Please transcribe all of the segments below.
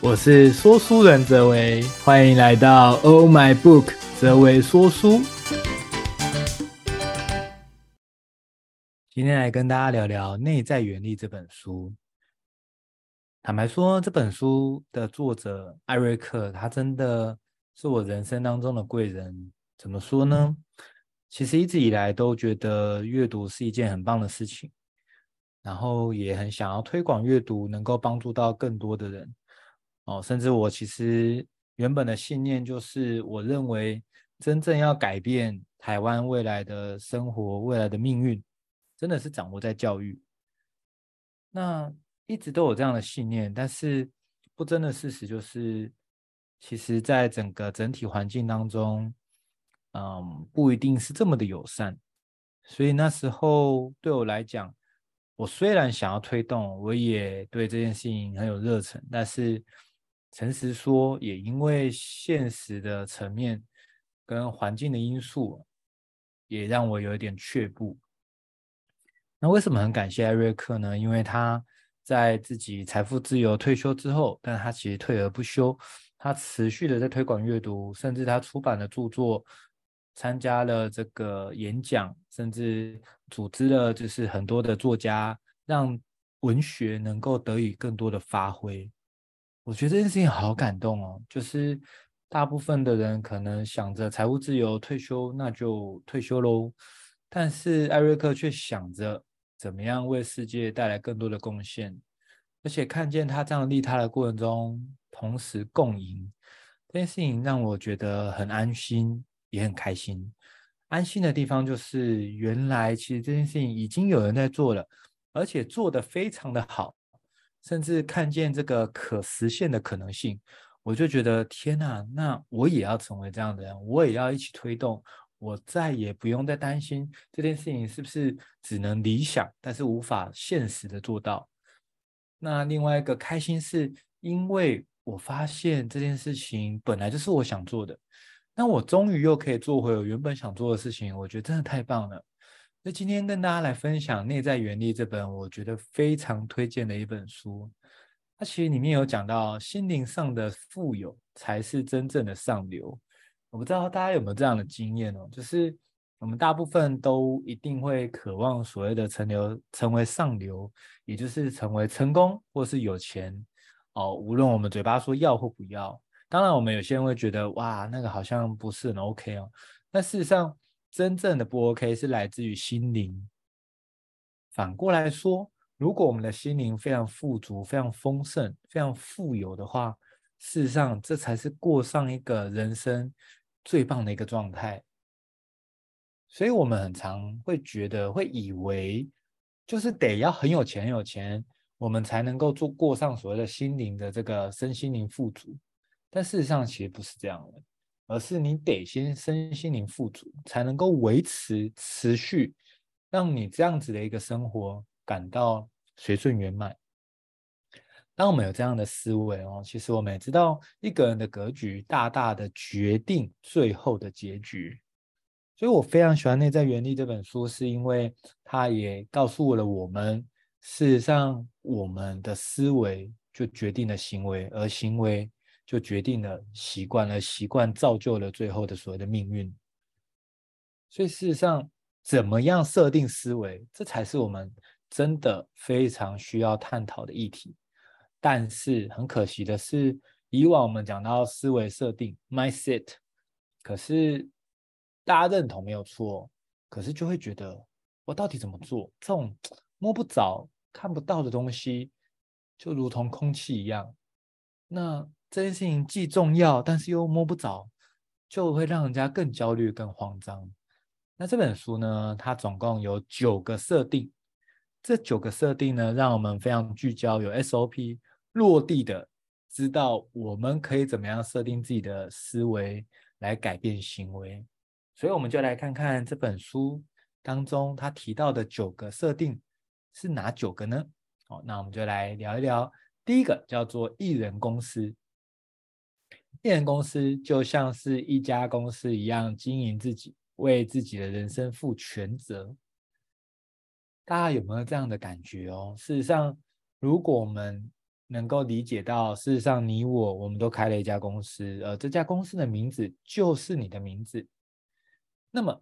我是说书人哲维，欢迎来到 Oh My Book 哲维说书。今天来跟大家聊聊《内在原力》这本书。坦白说，这本书的作者艾瑞克，他真的是我人生当中的贵人。怎么说呢？其实一直以来都觉得阅读是一件很棒的事情，然后也很想要推广阅读，能够帮助到更多的人。哦，甚至我其实原本的信念就是，我认为真正要改变台湾未来的生活、未来的命运，真的是掌握在教育。那一直都有这样的信念，但是不争的事实就是，其实在整个整体环境当中，嗯，不一定是这么的友善。所以那时候对我来讲，我虽然想要推动，我也对这件事情很有热忱，但是。诚实说，也因为现实的层面跟环境的因素，也让我有一点却步。那为什么很感谢艾瑞克呢？因为他在自己财富自由退休之后，但他其实退而不休，他持续的在推广阅读，甚至他出版的著作，参加了这个演讲，甚至组织了就是很多的作家，让文学能够得以更多的发挥。我觉得这件事情好感动哦，就是大部分的人可能想着财务自由退休，那就退休喽。但是艾瑞克却想着怎么样为世界带来更多的贡献，而且看见他这样利他的过程中，同时共赢，这件事情让我觉得很安心，也很开心。安心的地方就是原来其实这件事情已经有人在做了，而且做得非常的好。甚至看见这个可实现的可能性，我就觉得天哪，那我也要成为这样的人，我也要一起推动，我再也不用再担心这件事情是不是只能理想，但是无法现实的做到。那另外一个开心是，因为我发现这件事情本来就是我想做的，那我终于又可以做回我原本想做的事情，我觉得真的太棒了。那今天跟大家来分享《内在原力》这本我觉得非常推荐的一本书。它其实里面有讲到，心灵上的富有才是真正的上流。我不知道大家有没有这样的经验哦，就是我们大部分都一定会渴望所谓的成流，成为上流，也就是成为成功或是有钱哦。无论我们嘴巴说要或不要，当然我们有些人会觉得哇，那个好像不是很 OK 哦。但事实上，真正的不 OK 是来自于心灵。反过来说，如果我们的心灵非常富足、非常丰盛、非常富有的话，事实上这才是过上一个人生最棒的一个状态。所以，我们很常会觉得、会以为，就是得要很有钱、很有钱，我们才能够做过上所谓的心灵的这个身心灵富足。但事实上，其实不是这样的。而是你得先身心灵富足，才能够维持持续，让你这样子的一个生活感到随顺圆满。当我们有这样的思维哦，其实我们也知道，一个人的格局大大的决定最后的结局。所以我非常喜欢《内在原力》这本书，是因为它也告诉了我们，事实上我们的思维就决定了行为，而行为。就决定了习惯了，习惯造就了最后的所谓的命运。所以事实上，怎么样设定思维，这才是我们真的非常需要探讨的议题。但是很可惜的是，以往我们讲到思维设定 （mindset），可是大家认同没有错，可是就会觉得我到底怎么做？这种摸不着、看不到的东西，就如同空气一样。那这件事情既重要，但是又摸不着，就会让人家更焦虑、更慌张。那这本书呢，它总共有九个设定，这九个设定呢，让我们非常聚焦，有 SOP 落地的，知道我们可以怎么样设定自己的思维来改变行为。所以我们就来看看这本书当中他提到的九个设定是哪九个呢？好，那我们就来聊一聊。第一个叫做艺人公司。一人公司就像是一家公司一样经营自己，为自己的人生负全责。大家有没有这样的感觉哦？事实上，如果我们能够理解到，事实上你我我们都开了一家公司，而这家公司的名字就是你的名字。那么，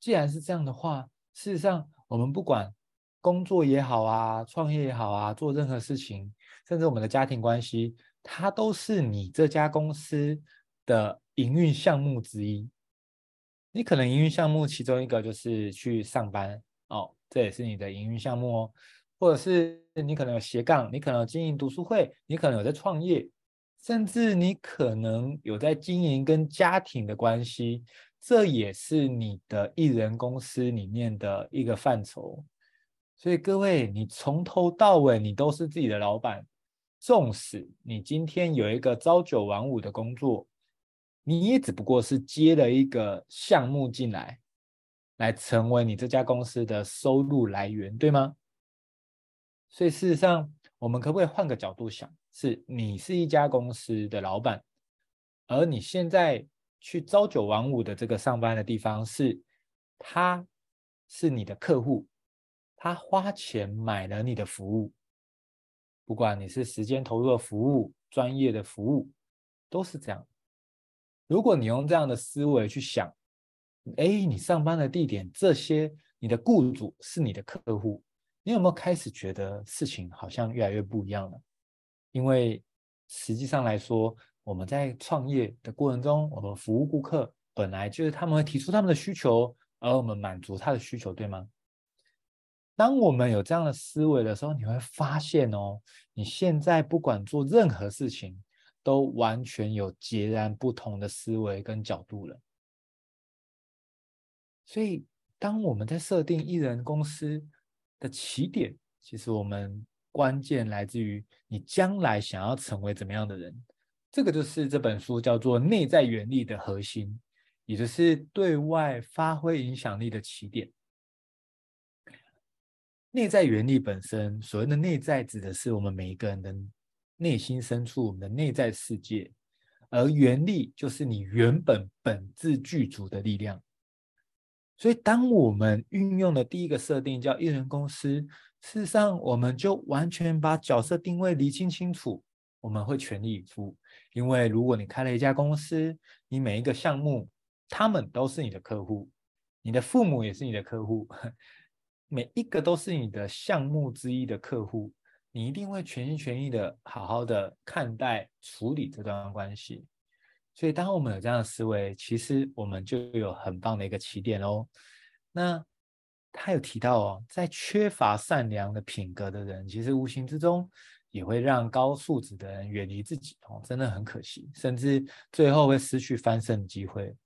既然是这样的话，事实上我们不管工作也好啊，创业也好啊，做任何事情，甚至我们的家庭关系，它都是你这家公司的营运项目之一。你可能营运项目其中一个就是去上班哦，这也是你的营运项目哦。或者是你可能有斜杠，你可能有经营读书会，你可能有在创业，甚至你可能有在经营跟家庭的关系，这也是你的艺人公司里面的一个范畴。所以各位，你从头到尾你都是自己的老板，纵使你今天有一个朝九晚五的工作，你也只不过是接了一个项目进来，来成为你这家公司的收入来源，对吗？所以事实上，我们可不可以换个角度想？是你是一家公司的老板，而你现在去朝九晚五的这个上班的地方是，他是你的客户，他花钱买了你的服务，不管你是时间投入的服务、专业的服务，都是这样。如果你用这样的思维去想，哎，你上班的地点，这些你的雇主是你的客户。你有没有开始觉得事情好像越来越不一样了？因为实际上来说，我们在创业的过程中，我们服务顾客本来就是他们会提出他们的需求，而我们满足他的需求，对吗？当我们有这样的思维的时候，你会发现哦，你现在不管做任何事情，都完全有截然不同的思维跟角度了。所以，当我们在设定一人公司，的起点，其实我们关键来自于你将来想要成为怎么样的人，这个就是这本书叫做内在原力的核心，也就是对外发挥影响力的起点。内在原力本身，所谓的内在指的是我们每一个人的内心深处，我们的内在世界，而原力就是你原本本质具足的力量。所以，当我们运用的第一个设定叫一人公司，事实上，我们就完全把角色定位厘清清楚。我们会全力以赴，因为如果你开了一家公司，你每一个项目，他们都是你的客户，你的父母也是你的客户，每一个都是你的项目之一的客户，你一定会全心全意的好好的看待处理这段关系。所以，当我们有这样的思维，其实我们就有很棒的一个起点哦。那他有提到哦，在缺乏善良的品格的人，其实无形之中也会让高素质的人远离自己哦，真的很可惜，甚至最后会失去翻身的机会。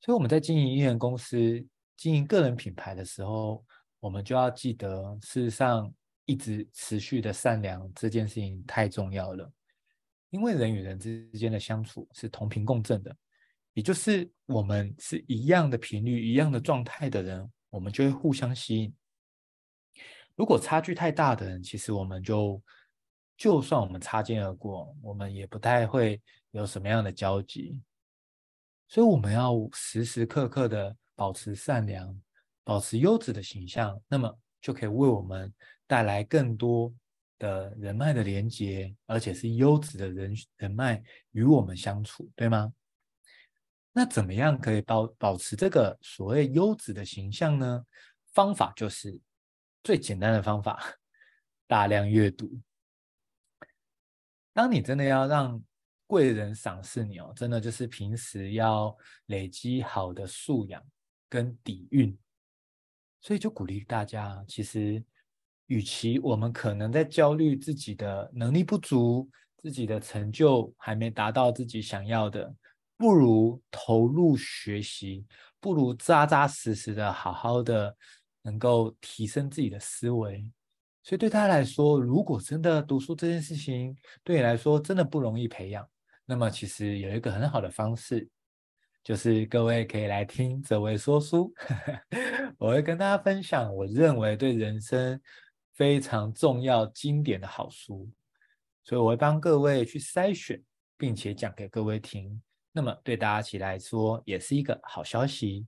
所以我们在经营一人公司、经营个人品牌的时候，我们就要记得，事实上一直持续的善良这件事情太重要了。因为人与人之间的相处是同频共振的，也就是我们是一样的频率、一样的状态的人，我们就会互相吸引。如果差距太大的人，其实我们就就算我们擦肩而过，我们也不太会有什么样的交集。所以我们要时时刻刻的保持善良，保持优质的形象，那么就可以为我们带来更多。的人脉的连接，而且是优质的人人脉与我们相处，对吗？那怎么样可以保保持这个所谓优质的形象呢？方法就是最简单的方法，大量阅读。当你真的要让贵人赏识你哦，真的就是平时要累积好的素养跟底蕴，所以就鼓励大家，其实。与其我们可能在焦虑自己的能力不足，自己的成就还没达到自己想要的，不如投入学习，不如扎扎实实的好好的能够提升自己的思维。所以对他来说，如果真的读书这件事情对你来说真的不容易培养，那么其实有一个很好的方式，就是各位可以来听哲维说书，我会跟大家分享我认为对人生。非常重要、经典的好书，所以我会帮各位去筛选，并且讲给各位听。那么对大家起来说，也是一个好消息。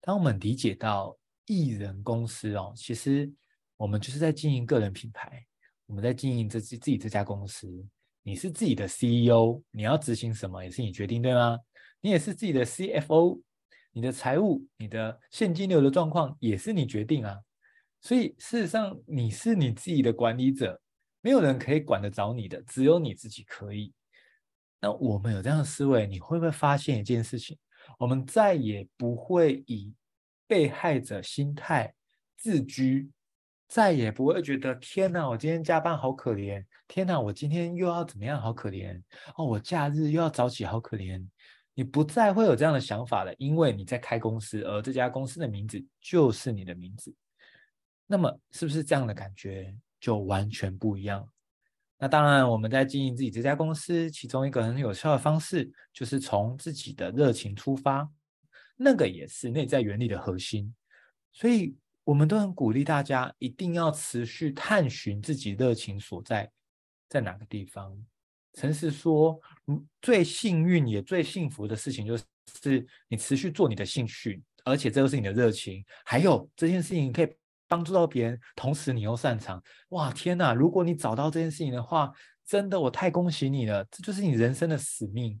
当我们理解到艺人公司哦，其实我们就是在经营个人品牌，我们在经营这自自己这家公司，你是自己的 CEO，你要执行什么也是你决定，对吗？你也是自己的 CFO，你的财务、你的现金流的状况也是你决定啊。所以事实上，你是你自己的管理者，没有人可以管得着你的，只有你自己可以。那我们有这样的思维，你会不会发现一件事情？我们再也不会以被害者心态自居，再也不会觉得天哪，我今天加班好可怜，天哪，我今天又要怎么样，好可怜哦，我假日又要早起，好可怜。你不再会有这样的想法了，因为你在开公司，而这家公司的名字就是你的名字。那么，是不是这样的感觉就完全不一样？那当然，我们在经营自己这家公司，其中一个很有效的方式，就是从自己的热情出发，那个也是内在原理的核心。所以，我们都很鼓励大家一定要持续探寻自己热情所在，在哪个地方。诚实说，最幸运也最幸福的事情，就是你持续做你的兴趣，而且这又是你的热情，还有这件事情可以。帮助到别人，同时你又擅长，哇，天哪！如果你找到这件事情的话，真的我太恭喜你了，这就是你人生的使命。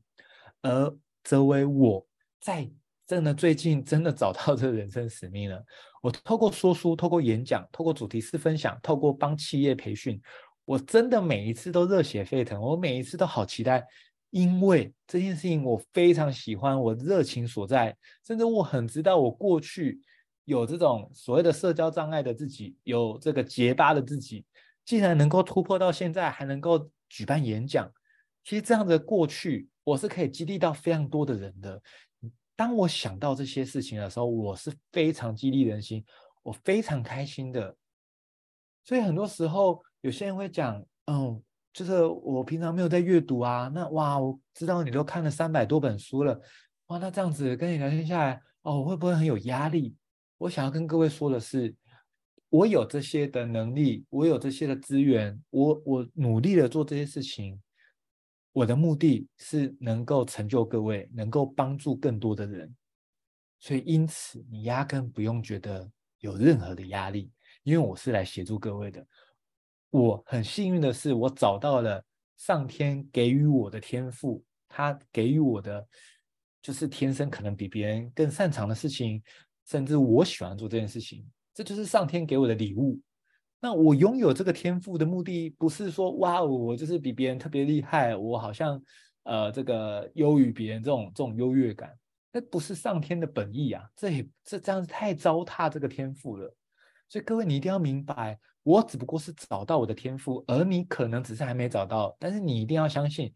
而则为我在真的最近真的找到这个人生使命了。我透过说书，透过演讲，透过主题式分享，透过帮企业培训，我真的每一次都热血沸腾，我每一次都好期待，因为这件事情我非常喜欢，我热情所在，甚至我很知道我过去。有这种所谓的社交障碍的自己，有这个结巴的自己，既然能够突破到现在，还能够举办演讲，其实这样的过去，我是可以激励到非常多的人的。当我想到这些事情的时候，我是非常激励人心，我非常开心的。所以很多时候，有些人会讲，嗯，就是我平常没有在阅读啊，那哇，我知道你都看了三百多本书了，哇，那这样子跟你聊天下来，哦，我会不会很有压力？我想要跟各位说的是，我有这些的能力，我有这些的资源，我我努力的做这些事情，我的目的是能够成就各位，能够帮助更多的人，所以因此你压根不用觉得有任何的压力，因为我是来协助各位的。我很幸运的是，我找到了上天给予我的天赋，他给予我的就是天生可能比别人更擅长的事情。甚至我喜欢做这件事情，这就是上天给我的礼物。那我拥有这个天赋的目的，不是说哇，我就是比别人特别厉害，我好像呃这个优于别人这种这种优越感，那不是上天的本意啊！这也这这样子太糟蹋这个天赋了。所以各位，你一定要明白，我只不过是找到我的天赋，而你可能只是还没找到。但是你一定要相信，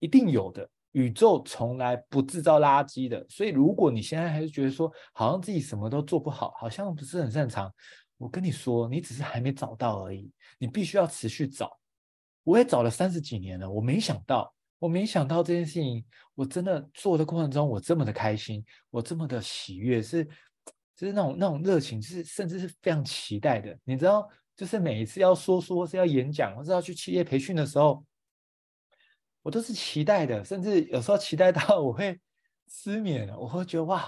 一定有的。宇宙从来不制造垃圾的，所以如果你现在还是觉得说，好像自己什么都做不好，好像不是很擅长，我跟你说，你只是还没找到而已。你必须要持续找。我也找了三十几年了，我没想到，我没想到这件事情，我真的做的过程中，我这么的开心，我这么的喜悦，是，就是那种那种热情，是甚至是非常期待的。你知道，就是每一次要说书或是要演讲，或是要去企业培训的时候。我都是期待的，甚至有时候期待到 我会失眠了。我会觉得哇，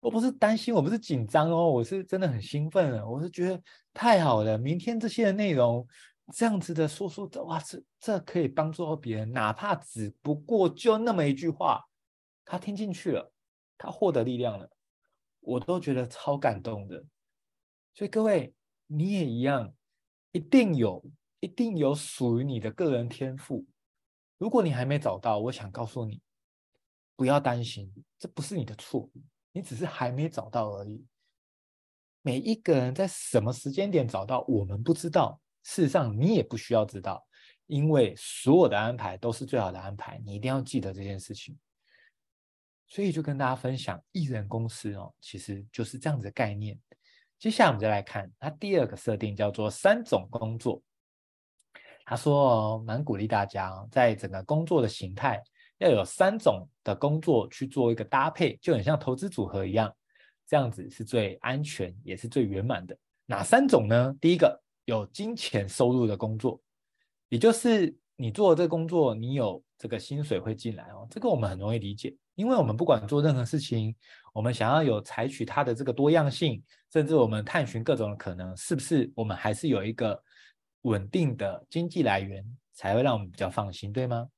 我不是担心，我不是紧张哦，我是真的很兴奋了。我是觉得太好了，明天这些的内容这样子的说说的，哇，这这可以帮助到别人，哪怕只不过就那么一句话，他听进去了，他获得力量了，我都觉得超感动的。所以各位，你也一样，一定有，一定有属于你的个人天赋。如果你还没找到，我想告诉你，不要担心，这不是你的错，你只是还没找到而已。每一个人在什么时间点找到，我们不知道。事实上，你也不需要知道，因为所有的安排都是最好的安排。你一定要记得这件事情。所以就跟大家分享，艺人公司哦，其实就是这样子的概念。接下来我们再来看它第二个设定，叫做三种工作。他说：“哦，蛮鼓励大家，在整个工作的形态要有三种的工作去做一个搭配，就很像投资组合一样，这样子是最安全也是最圆满的。哪三种呢？第一个有金钱收入的工作，也就是你做这个工作，你有这个薪水会进来哦。这个我们很容易理解，因为我们不管做任何事情，我们想要有采取它的这个多样性，甚至我们探寻各种的可能，是不是我们还是有一个。”稳定的经济来源，才会让我们比较放心，对吗？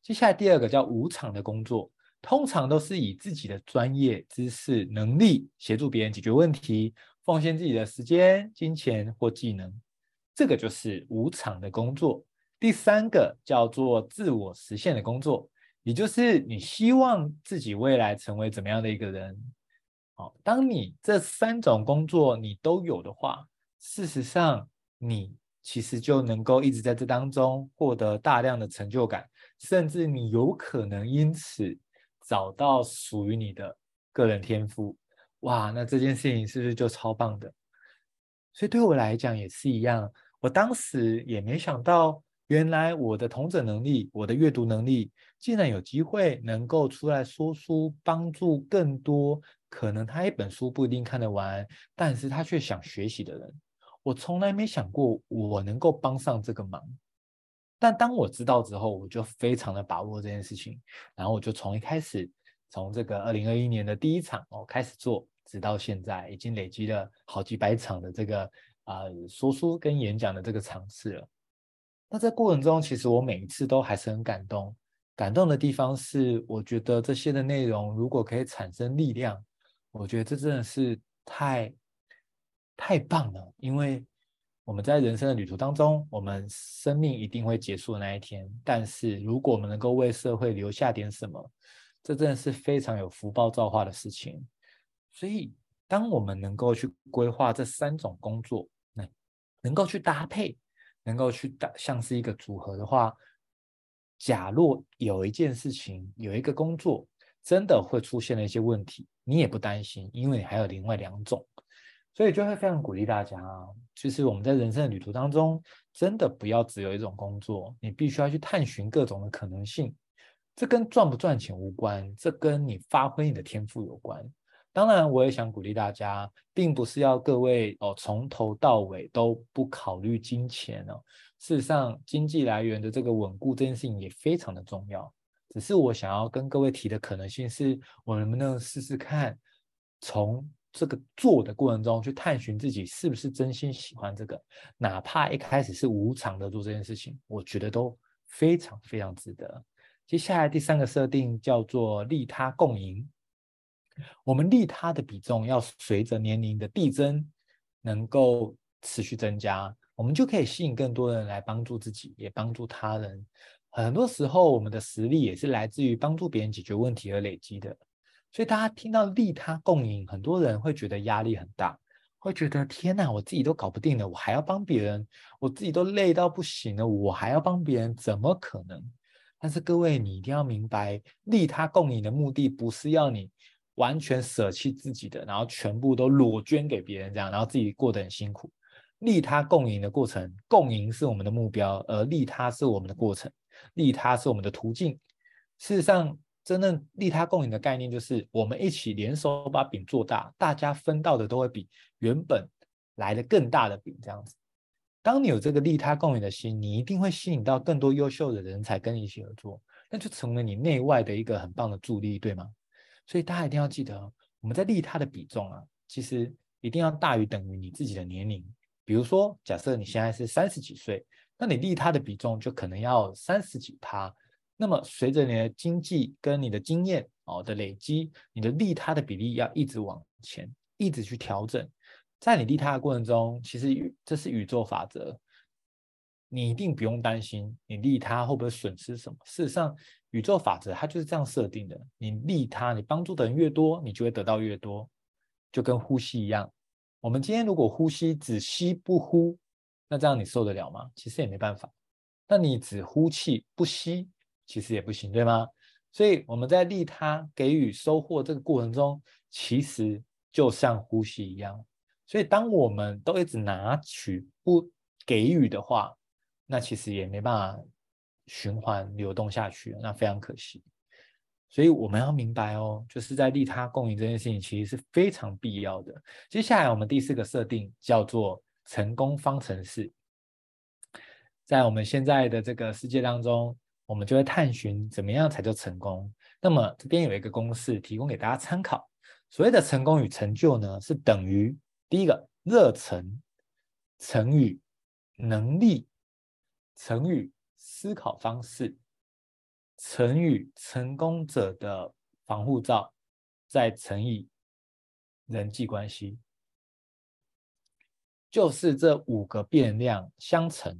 接下来第二个叫无偿的工作，通常都是以自己的专业知识能力协助别人解决问题，奉献自己的时间、金钱或技能，这个就是无偿的工作。第三个叫做自我实现的工作，也就是你希望自己未来成为怎么样的一个人。好，当你这三种工作你都有的话，事实上你其实就能够一直在这当中获得大量的成就感。甚至你有可能因此找到属于你的个人天赋，哇，那这件事情是不是就超棒的？所以对我来讲也是一样，我当时也没想到，原来我的同整能力、我的阅读能力，竟然有机会能够出来说书，帮助更多可能他一本书不一定看得完，但是他却想学习的人。我从来没想过我能够帮上这个忙。但当我知道之后，我就非常的把握这件事情，然后我就从一开始，从这个二零二一年的第一场哦开始做，直到现在已经累积了好几百场的这个啊、呃、说书跟演讲的这个尝试了。那在过程中，其实我每一次都还是很感动，感动的地方是，我觉得这些的内容如果可以产生力量，我觉得这真的是太太棒了，因为。我们在人生的旅途当中，我们生命一定会结束的那一天。但是，如果我们能够为社会留下点什么，这真的是非常有福报造化的事情。所以，当我们能够去规划这三种工作，能能够去搭配，能够去打像是一个组合的话，假若有一件事情，有一个工作真的会出现了一些问题，你也不担心，因为你还有另外两种。所以就会非常鼓励大家啊，就是我们在人生的旅途当中，真的不要只有一种工作，你必须要去探寻各种的可能性。这跟赚不赚钱无关，这跟你发挥你的天赋有关。当然，我也想鼓励大家，并不是要各位哦从头到尾都不考虑金钱哦。事实上，经济来源的这个稳固这件事情也非常的重要。只是我想要跟各位提的可能性是，我能不能试试看从。这个做的过程中，去探寻自己是不是真心喜欢这个，哪怕一开始是无偿的做这件事情，我觉得都非常非常值得。接下来第三个设定叫做利他共赢，我们利他的比重要随着年龄的递增，能够持续增加，我们就可以吸引更多人来帮助自己，也帮助他人。很多时候，我们的实力也是来自于帮助别人解决问题而累积的。所以大家听到利他共赢，很多人会觉得压力很大，会觉得天哪，我自己都搞不定了，我还要帮别人，我自己都累到不行了，我还要帮别人，怎么可能？但是各位，你一定要明白，利他共赢的目的不是要你完全舍弃自己的，然后全部都裸捐给别人这样，然后自己过得很辛苦。利他共赢的过程，共赢是我们的目标，而利他是我们的过程，利他是我们的途径。事实上。真正利他共赢的概念就是，我们一起联手把饼做大，大家分到的都会比原本来的更大的饼。这样子，当你有这个利他共赢的心，你一定会吸引到更多优秀的人才跟你一起合作，那就成为你内外的一个很棒的助力，对吗？所以大家一定要记得，我们在利他的比重啊，其实一定要大于等于你自己的年龄。比如说，假设你现在是三十几岁，那你利他的比重就可能要三十几趴。那么，随着你的经济跟你的经验哦的累积，你的利他的比例要一直往前，一直去调整。在你利他的过程中，其实这是宇宙法则，你一定不用担心你利他会不会损失什么。事实上，宇宙法则它就是这样设定的：你利他，你帮助的人越多，你就会得到越多，就跟呼吸一样。我们今天如果呼吸只吸不呼，那这样你受得了吗？其实也没办法。那你只呼气不吸。其实也不行，对吗？所以我们在利他、给予、收获这个过程中，其实就像呼吸一样。所以当我们都一直拿取不给予的话，那其实也没办法循环流动下去，那非常可惜。所以我们要明白哦，就是在利他共赢这件事情，其实是非常必要的。接下来我们第四个设定叫做成功方程式，在我们现在的这个世界当中。我们就会探寻怎么样才叫成功。那么这边有一个公式提供给大家参考。所谓的成功与成就呢，是等于第一个热忱乘以能力乘以思考方式乘以成功者的防护罩，再乘以人际关系，就是这五个变量相乘，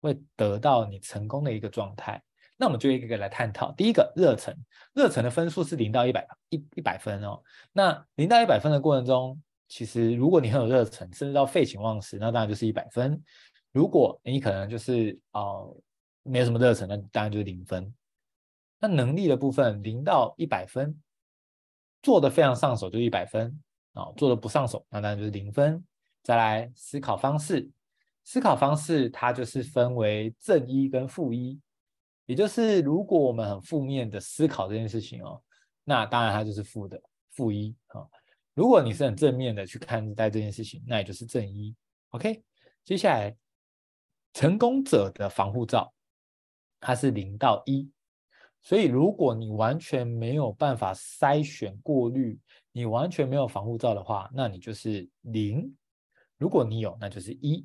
会得到你成功的一个状态。那我们就一个一个来探讨。第一个热忱，热忱的分数是零到一百一一百分哦。那零到一百分的过程中，其实如果你很有热忱，甚至到废寝忘食，那当然就是一百分。如果你可能就是哦、没有什么热忱，那当然就是零分。那能力的部分零到一百分，做的非常上手就一百分啊、做的不上手那当然就是零分。再来思考方式，思考方式它就是分为正一跟负一。也就是，如果我们很负面的思考这件事情哦，那当然它就是负的，负一啊。如果你是很正面的去看待这件事情，那也就是正一。OK，接下来成功者的防护罩，它是零到一。所以如果你完全没有办法筛选过滤，你完全没有防护罩的话，那你就是零。如果你有，那就是一。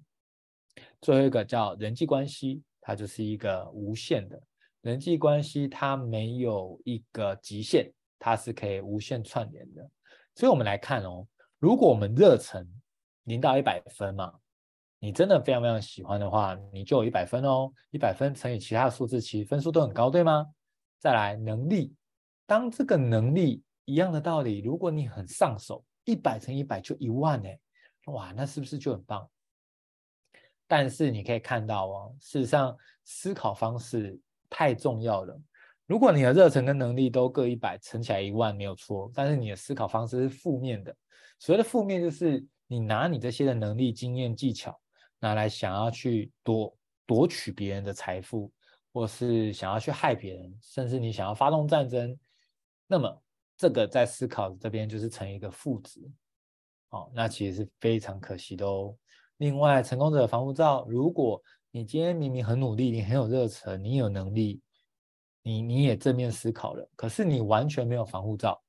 最后一个叫人际关系，它就是一个无限的。人际关系它没有一个极限，它是可以无限串联的。所以，我们来看哦，如果我们热忱零到一百分嘛，你真的非常非常喜欢的话，你就有一百分哦。一百分乘以其他的数字，其实分数都很高，对吗？再来能力，当这个能力一样的道理，如果你很上手，一百乘一百就一万哎，哇，那是不是就很棒？但是你可以看到哦，事实上思考方式。太重要了。如果你的热忱跟能力都各一百，乘起来一万没有错。但是你的思考方式是负面的。所谓的负面，就是你拿你这些的能力、经验、技巧，拿来想要去夺夺取别人的财富，或是想要去害别人，甚至你想要发动战争。那么这个在思考这边就是成一个负值。哦，那其实是非常可惜的哦。另外，成功者的防护罩，如果你今天明明很努力，你很有热忱，你有能力，你你也正面思考了，可是你完全没有防护罩，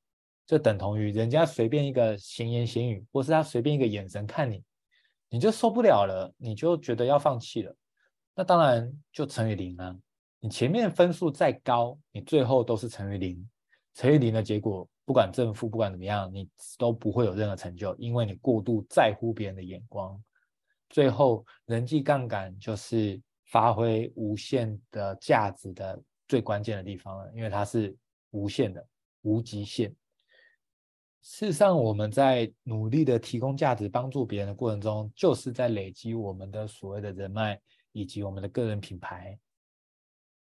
就等同于人家随便一个闲言闲语，或是他随便一个眼神看你，你就受不了了，你就觉得要放弃了，那当然就乘以零啊。你前面分数再高，你最后都是乘以零，乘以零的结果，不管正负，不管怎么样，你都不会有任何成就，因为你过度在乎别人的眼光。最后，人际杠杆就是发挥无限的价值的最关键的地方了，因为它是无限的、无极限。事实上，我们在努力的提供价值、帮助别人的过程中，就是在累积我们的所谓的人脉以及我们的个人品牌。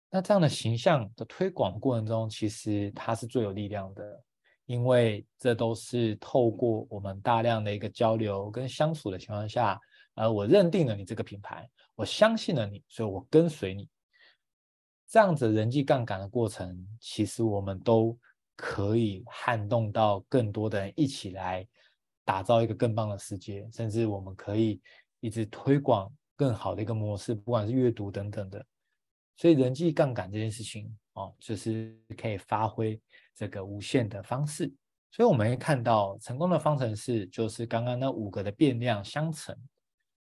那这样的形象的推广过程中，其实它是最有力量的，因为这都是透过我们大量的一个交流跟相处的情况下。而我认定了你这个品牌，我相信了你，所以我跟随你。这样子人际杠杆的过程，其实我们都可以撼动到更多的人一起来打造一个更棒的世界，甚至我们可以一直推广更好的一个模式，不管是阅读等等的。所以人际杠杆这件事情哦，就是可以发挥这个无限的方式。所以我们会看到成功的方程式就是刚刚那五个的变量相乘。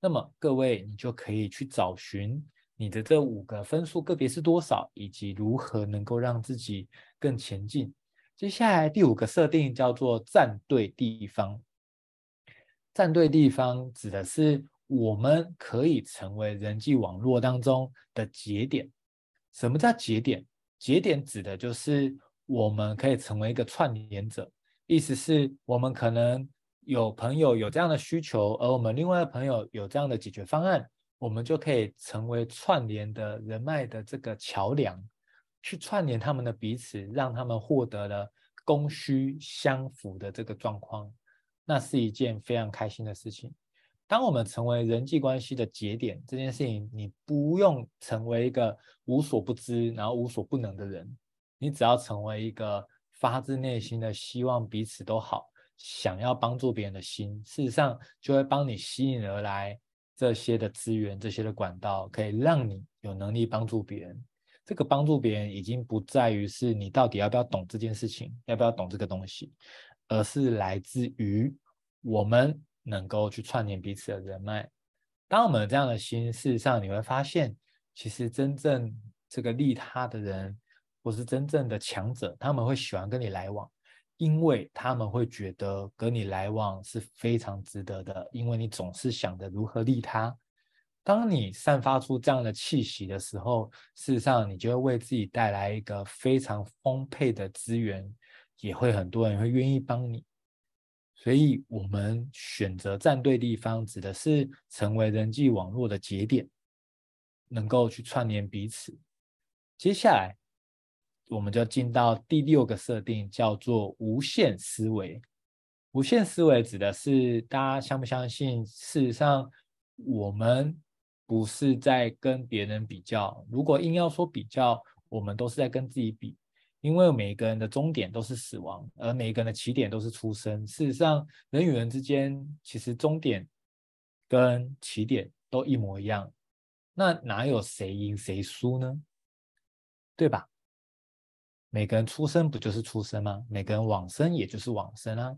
那么各位，你就可以去找寻你的这五个分数个别是多少，以及如何能够让自己更前进。接下来第五个设定叫做站对地方。站对地方指的是我们可以成为人际网络当中的节点。什么叫节点？节点指的就是我们可以成为一个串联者，意思是我们可能。有朋友有这样的需求，而我们另外的朋友有这样的解决方案，我们就可以成为串联的人脉的这个桥梁，去串联他们的彼此，让他们获得了供需相符的这个状况，那是一件非常开心的事情。当我们成为人际关系的节点，这件事情你不用成为一个无所不知然后无所不能的人，你只要成为一个发自内心的希望彼此都好。想要帮助别人的心，事实上就会帮你吸引而来这些的资源，这些的管道，可以让你有能力帮助别人。这个帮助别人已经不在于是你到底要不要懂这件事情，要不要懂这个东西，而是来自于我们能够去串联彼此的人脉。当我们有这样的心，事实上你会发现，其实真正这个利他的人，或是真正的强者，他们会喜欢跟你来往，因为他们会觉得跟你来往是非常值得的，因为你总是想着如何利他。当你散发出这样的气息的时候，事实上你就会为自己带来一个非常丰沛的资源，也会很多人会愿意帮你。所以，我们选择站对地方，指的是成为人际网络的节点，能够去串联彼此。接下来，我们就进到第六个设定，叫做无限思维。无限思维指的是大家相不相信？事实上，我们不是在跟别人比较。如果硬要说比较，我们都是在跟自己比。因为每个人的终点都是死亡，而每个人的起点都是出生。事实上，人与人之间其实终点跟起点都一模一样，那哪有谁赢谁输呢？对吧？每个人出生不就是出生吗？每个人往生也就是往生啊，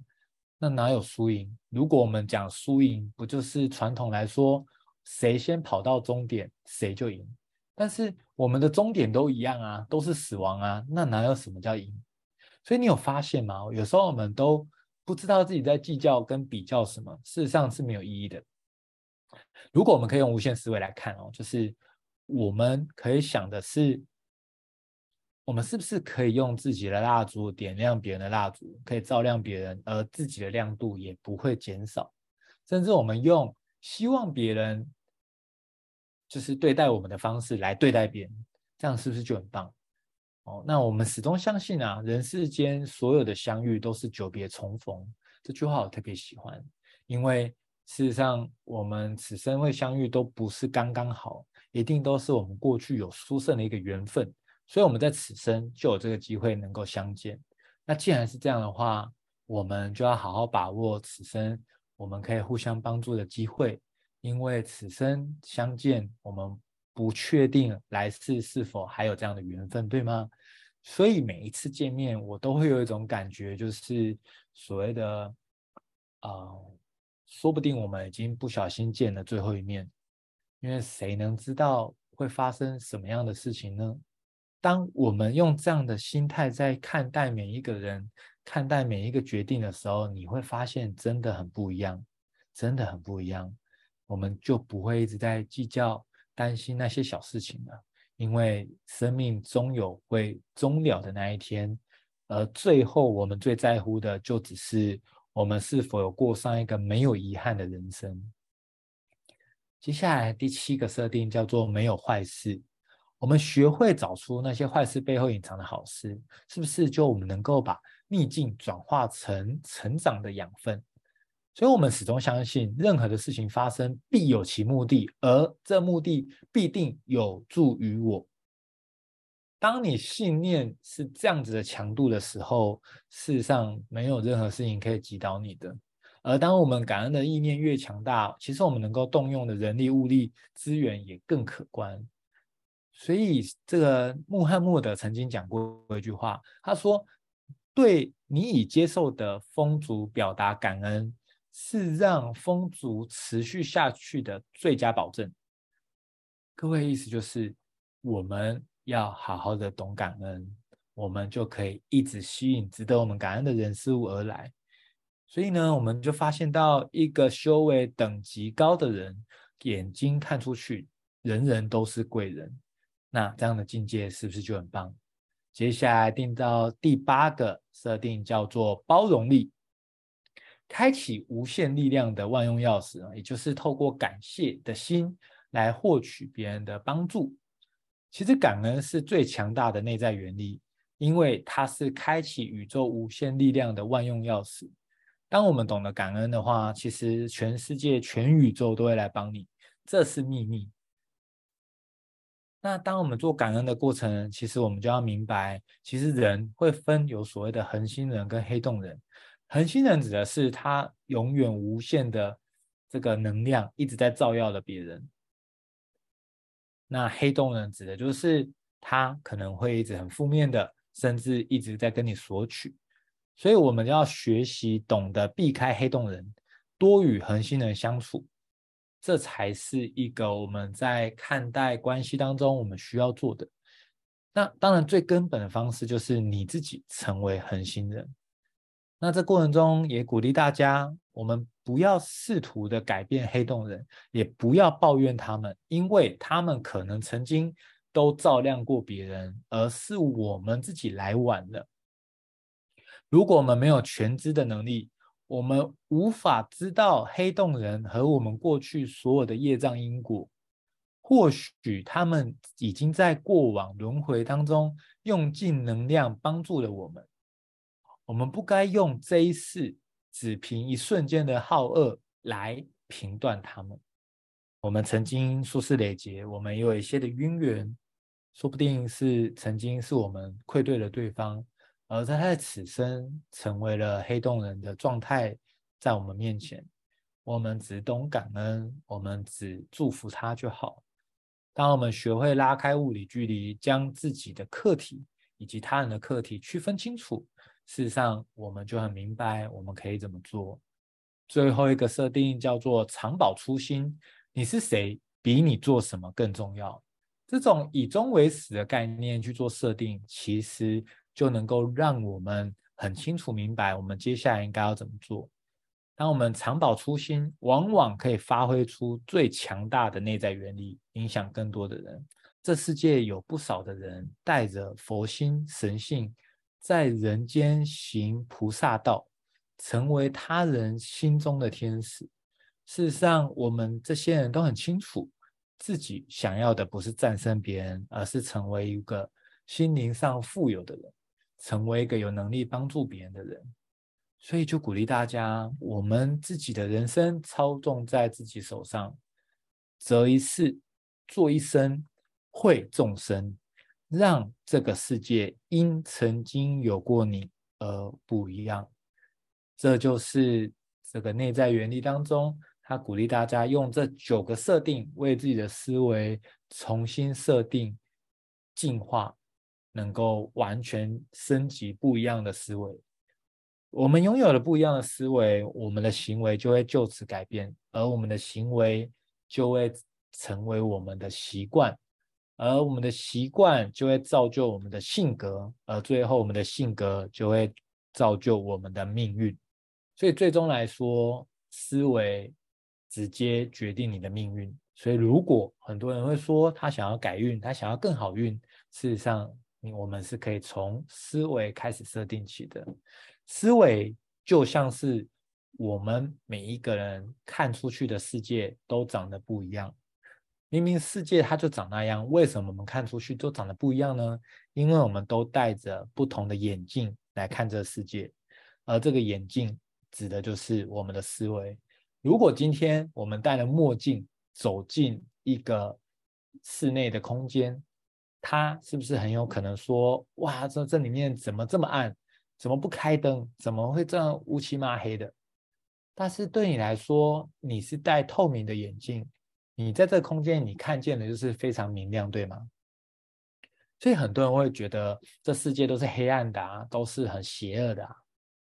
那哪有输赢？如果我们讲输赢，不就是传统来说，谁先跑到终点，谁就赢？但是我们的终点都一样啊，都是死亡啊，那哪有什么叫赢？所以你有发现吗？有时候我们都不知道自己在计较跟比较什么，事实上是没有意义的。如果我们可以用无限思维来看哦，就是我们可以想的是，我们是不是可以用自己的蜡烛点亮别人的蜡烛，可以照亮别人，而自己的亮度也不会减少，甚至我们用希望别人。就是对待我们的方式来对待别人，这样是不是就很棒？哦，那我们始终相信啊，人世间所有的相遇都是久别重逢。这句话我特别喜欢，因为事实上我们此生会相遇都不是刚刚好，一定都是我们过去有殊胜的一个缘分，所以我们在此生就有这个机会能够相见。那既然是这样的话，我们就要好好把握此生我们可以互相帮助的机会。因为此生相见，我们不确定来世是否还有这样的缘分，对吗？所以每一次见面，我都会有一种感觉，就是所谓的，呃，说不定我们已经不小心见了最后一面，因为谁能知道会发生什么样的事情呢？当我们用这样的心态在看待每一个人、看待每一个决定的时候，你会发现真的很不一样，真的很不一样。我们就不会一直在计较、担心那些小事情了，因为生命终有会终了的那一天，而最后我们最在乎的，就只是我们是否有过上一个没有遗憾的人生。接下来第七个设定叫做没有坏事，我们学会找出那些坏事背后隐藏的好事，是不是就我们能够把逆境转化成成长的养分？所以，我们始终相信，任何的事情发生必有其目的，而这目的必定有助于我。当你信念是这样子的强度的时候，世上没有任何事情可以击倒你的。而当我们感恩的意念越强大，其实我们能够动用的人力、物力资源也更可观。所以，这个穆罕默德曾经讲过一句话，他说：“对你已接受的丰足表达感恩。”是让丰足持续下去的最佳保证。各位，意思就是我们要好好的懂感恩，我们就可以一直吸引值得我们感恩的人事物而来。所以呢，我们就发现到一个修为等级高的人，眼睛看出去，人人都是贵人。那这样的境界是不是就很棒？接下来定到第八个设定，叫做包容力。开启无限力量的万用钥匙，也就是透过感谢的心来获取别人的帮助。其实感恩是最强大的内在原力，因为它是开启宇宙无限力量的万用钥匙。当我们懂得感恩的话，其实全世界、全宇宙都会来帮你，这是秘密。那当我们做感恩的过程，其实我们就要明白，其实人会分有所谓的恒星人跟黑洞人。恒星人指的是他永远无限的这个能量一直在照耀着别人。那黑洞人指的就是他可能会一直很负面的，甚至一直在跟你索取。所以我们要学习懂得避开黑洞人，多与恒星人相处。这才是一个我们在看待关系当中我们需要做的。那当然，最根本的方式就是你自己成为恒星人。那这过程中也鼓励大家，我们不要试图的改变黑洞人，也不要抱怨他们，因为他们可能曾经都照亮过别人，而是我们自己来晚了。如果我们没有全知的能力，我们无法知道黑洞人和我们过去所有的业障因果。或许他们已经在过往轮回当中用尽能量帮助了我们。我们不该用这一世只凭一瞬间的好恶来评断他们。我们曾经数世累劫，我们有一些的因缘，说不定是曾经是我们愧对了对方，而在他的此生成为了黑洞人的状态，在我们面前，我们只懂感恩，我们只祝福他就好。当我们学会拉开物理距离，将自己的客体以及他人的客体区分清楚。事实上，我们就很明白我们可以怎么做。最后一个设定叫做“常保初心”，你是谁比你做什么更重要。这种以终为始的概念去做设定，其实就能够让我们很清楚明白我们接下来应该要怎么做。当我们常保初心，往往可以发挥出最强大的内在原理，影响更多的人。这世界有不少的人带着佛心、神性。在人间行菩萨道，成为他人心中的天使。事实上，我们这些人都很清楚，自己想要的不是战胜别人，而是成为一个心灵上富有的人，成为一个有能力帮助别人的人。所以，就鼓励大家，我们自己的人生操纵在自己手上，择一事，做一生，惠众生。让这个世界因曾经有过你而不一样，这就是这个内在原理当中，他鼓励大家用这九个设定为自己的思维重新设定、进化，能够完全升级不一样的思维。我们拥有了不一样的思维，我们的行为就会就此改变，而我们的行为就会成为我们的习惯。而我们的习惯就会造就我们的性格，而最后我们的性格就会造就我们的命运。所以最终来说，思维直接决定你的命运。所以如果很多人会说他想要改运，他想要更好运，事实上，我们是可以从思维开始设定起的。思维就像是我们每一个人看出去的世界都长得不一样。明明世界它就长那样，为什么我们看出去都长得不一样呢？因为我们都戴着不同的眼镜来看这个世界，而这个眼镜指的就是我们的思维。如果今天我们戴了墨镜走进一个室内的空间，他是不是很有可能说：“哇，这这里面怎么这么暗？怎么不开灯？怎么会这样乌漆嘛黑的？”但是对你来说，你是戴透明的眼镜。你在这空间，你看见的就是非常明亮，对吗？所以很多人会觉得这世界都是黑暗的啊，都是很邪恶的啊。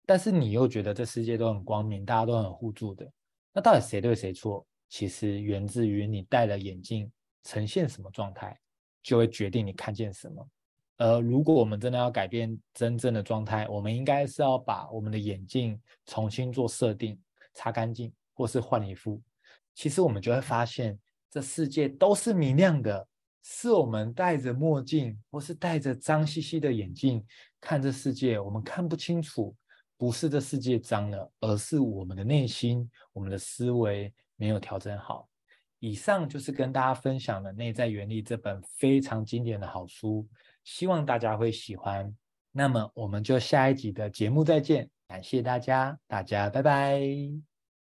但是你又觉得这世界都很光明，大家都很互助的。那到底谁对谁错？其实源自于你戴了眼镜，呈现什么状态，就会决定你看见什么。而如果我们真的要改变真正的状态，我们应该是要把我们的眼镜重新做设定，擦干净，或是换一副。其实我们就会发现，这世界都是明亮的，是我们戴着墨镜或是戴着脏兮兮的眼镜看这世界，我们看不清楚，不是这世界脏了，而是我们的内心、我们的思维没有调整好。以上就是跟大家分享的《内在原理》这本非常经典的好书，希望大家会喜欢。那么我们就下一集的节目再见，感谢大家，大家拜拜。